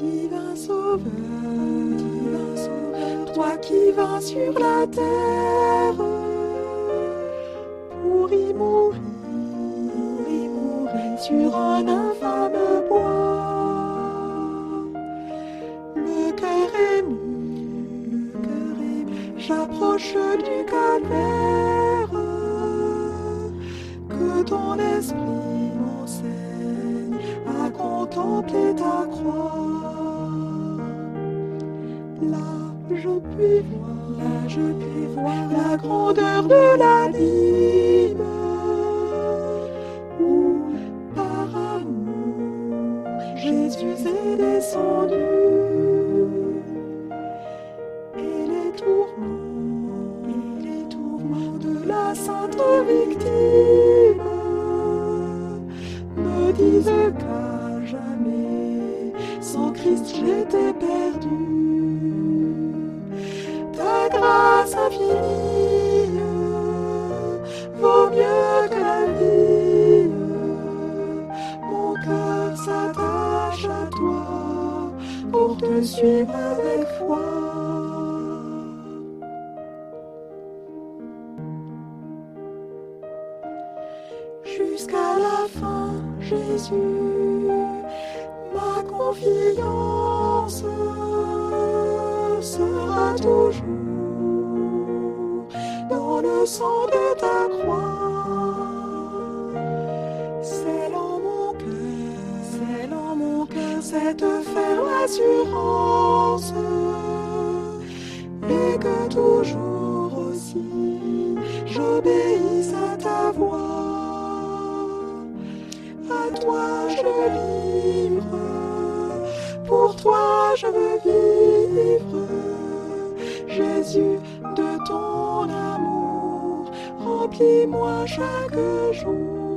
Divin Sauveur, divin Sauveur, toi qui vas sur la terre pour y mourir, pour y mourir sur un infâme bois. Le cœur ému, le cœur ému, j'approche du calvaire. Que ton esprit je puis voir, là, je puis voir la grandeur de l'abîme. Où, par amour, Jésus est descendu. Et les tourments, et les tourments de la sainte victime me disent qu'à jamais, sans Christ j'étais perdu. Grâce infinie vaut mieux que la vie. Mon cœur s'attache à toi pour te suivre avec foi. Jusqu'à la fin, Jésus, ma confiance sera toujours le sang de ta croix. C'est dans mon cœur, c'est dans mon cœur cette ferme assurance et que toujours aussi j'obéisse à ta voix. À toi je livre, pour toi je veux vivre. Remplis-moi chaque jour.